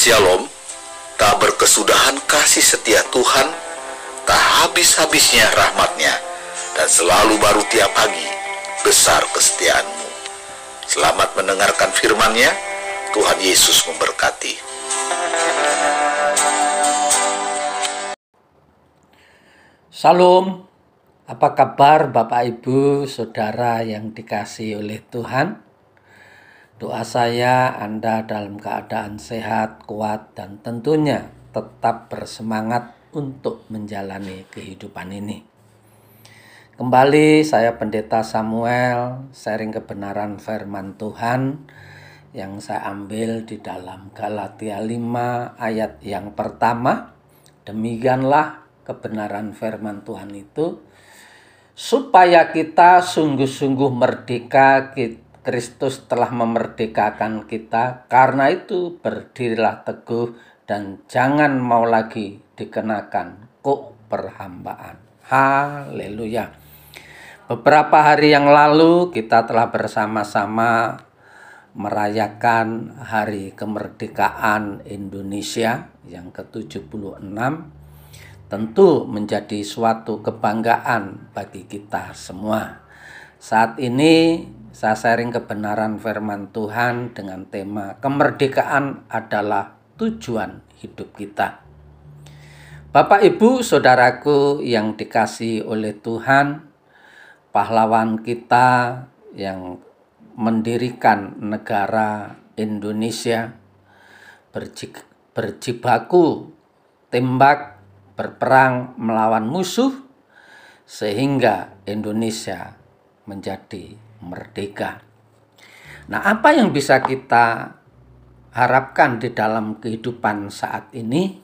Shalom, tak berkesudahan kasih setia Tuhan, tak habis-habisnya rahmatnya, dan selalu baru tiap pagi, besar kesetiaanmu. Selamat mendengarkan firman-Nya, Tuhan Yesus memberkati. Salam, apa kabar Bapak Ibu Saudara yang dikasih oleh Tuhan? Doa saya Anda dalam keadaan sehat, kuat, dan tentunya tetap bersemangat untuk menjalani kehidupan ini. Kembali saya Pendeta Samuel sharing kebenaran firman Tuhan yang saya ambil di dalam Galatia 5 ayat yang pertama. Demikianlah kebenaran firman Tuhan itu supaya kita sungguh-sungguh merdeka Kristus telah memerdekakan kita. Karena itu berdirilah teguh dan jangan mau lagi dikenakan kok perhambaan. Haleluya. Beberapa hari yang lalu kita telah bersama-sama merayakan Hari Kemerdekaan Indonesia yang ke-76. Tentu menjadi suatu kebanggaan bagi kita semua. Saat ini saya sharing kebenaran firman Tuhan dengan tema kemerdekaan adalah tujuan hidup kita. Bapak, Ibu, saudaraku yang dikasih oleh Tuhan, pahlawan kita yang mendirikan negara Indonesia berjibaku tembak berperang melawan musuh sehingga Indonesia menjadi merdeka. Nah, apa yang bisa kita harapkan di dalam kehidupan saat ini?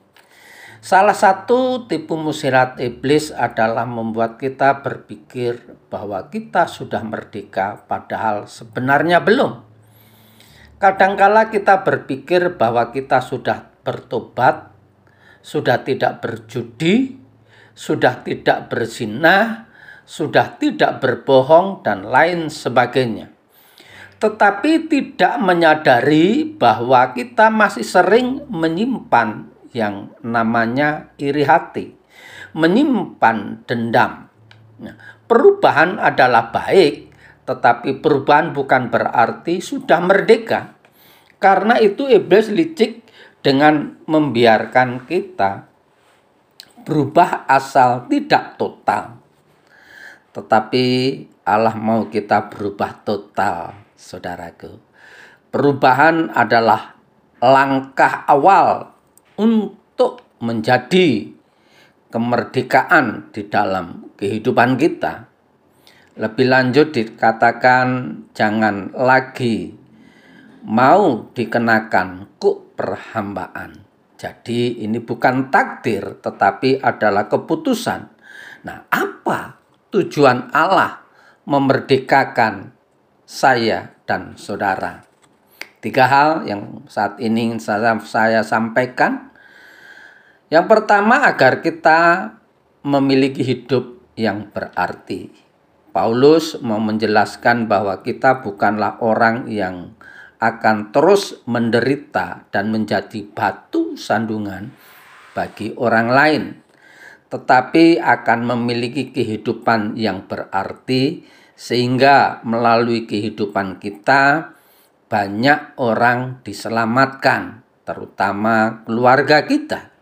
Salah satu tipu musirat iblis adalah membuat kita berpikir bahwa kita sudah merdeka, padahal sebenarnya belum. Kadangkala kita berpikir bahwa kita sudah bertobat, sudah tidak berjudi, sudah tidak berzinah, sudah tidak berbohong, dan lain sebagainya. Tetapi tidak menyadari bahwa kita masih sering menyimpan yang namanya iri hati, menyimpan dendam. Nah, perubahan adalah baik, tetapi perubahan bukan berarti sudah merdeka. Karena itu iblis licik dengan membiarkan kita berubah asal tidak total. Tetapi Allah mau kita berubah total, saudaraku. Perubahan adalah langkah awal untuk menjadi kemerdekaan di dalam kehidupan kita. Lebih lanjut dikatakan jangan lagi mau dikenakan kuk perhambaan. Jadi ini bukan takdir tetapi adalah keputusan. Nah, apa tujuan Allah memerdekakan saya dan saudara? Tiga hal yang saat ini saya, saya sampaikan. Yang pertama agar kita memiliki hidup yang berarti. Paulus mau menjelaskan bahwa kita bukanlah orang yang akan terus menderita dan menjadi batu sandungan bagi orang lain, tetapi akan memiliki kehidupan yang berarti, sehingga melalui kehidupan kita banyak orang diselamatkan, terutama keluarga kita.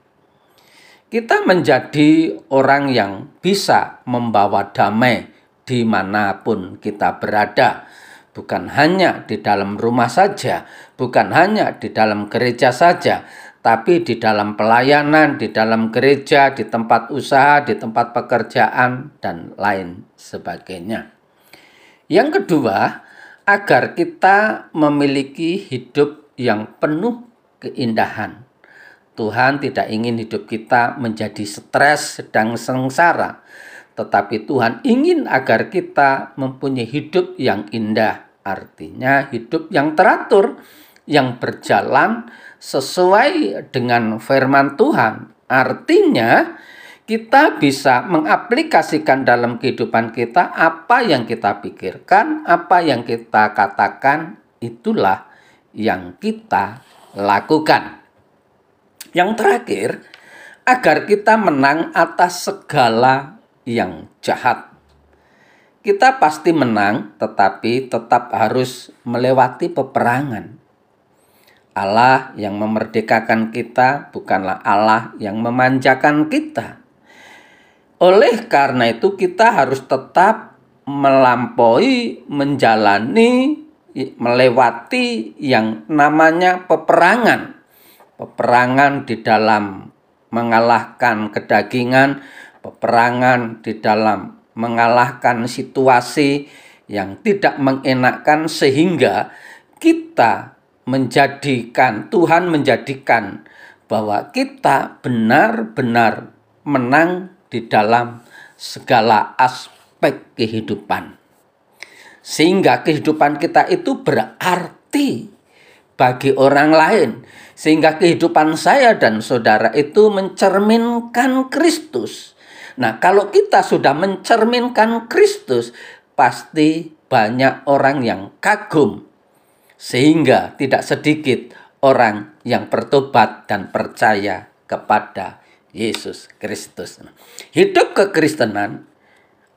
Kita menjadi orang yang bisa membawa damai di mana pun kita berada, bukan hanya di dalam rumah saja, bukan hanya di dalam gereja saja, tapi di dalam pelayanan, di dalam gereja, di tempat usaha, di tempat pekerjaan, dan lain sebagainya. Yang kedua, agar kita memiliki hidup yang penuh keindahan. Tuhan tidak ingin hidup kita menjadi stres, sedang sengsara, tetapi Tuhan ingin agar kita mempunyai hidup yang indah, artinya hidup yang teratur, yang berjalan sesuai dengan firman Tuhan. Artinya, kita bisa mengaplikasikan dalam kehidupan kita apa yang kita pikirkan, apa yang kita katakan, itulah yang kita lakukan. Yang terakhir, agar kita menang atas segala yang jahat. Kita pasti menang, tetapi tetap harus melewati peperangan. Allah yang memerdekakan kita bukanlah Allah yang memanjakan kita. Oleh karena itu, kita harus tetap melampaui, menjalani, melewati yang namanya peperangan. Peperangan di dalam mengalahkan kedagingan, peperangan di dalam mengalahkan situasi yang tidak mengenakkan sehingga kita menjadikan Tuhan menjadikan bahwa kita benar-benar menang di dalam segala aspek kehidupan. Sehingga kehidupan kita itu berarti bagi orang lain sehingga kehidupan saya dan saudara itu mencerminkan Kristus. Nah, kalau kita sudah mencerminkan Kristus, pasti banyak orang yang kagum, sehingga tidak sedikit orang yang bertobat dan percaya kepada Yesus Kristus. Hidup kekristenan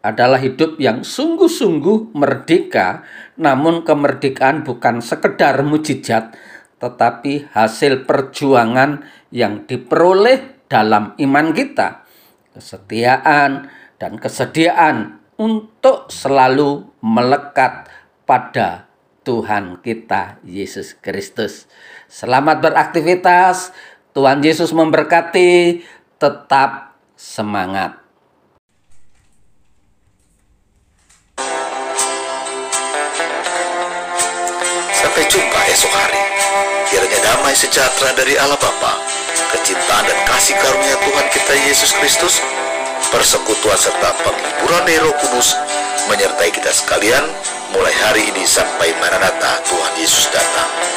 adalah hidup yang sungguh-sungguh merdeka, namun kemerdekaan bukan sekedar mujizat, tetapi hasil perjuangan yang diperoleh dalam iman kita, kesetiaan dan kesediaan untuk selalu melekat pada Tuhan kita Yesus Kristus. Selamat beraktivitas. Tuhan Yesus memberkati. Tetap semangat. Sampai jumpa esok hari. Kiranya damai sejahtera dari Allah Bapa, kecintaan dan kasih karunia Tuhan kita Yesus Kristus, persekutuan serta penghiburan Kudus menyertai kita sekalian mulai hari ini sampai Maranatha Tuhan Yesus datang.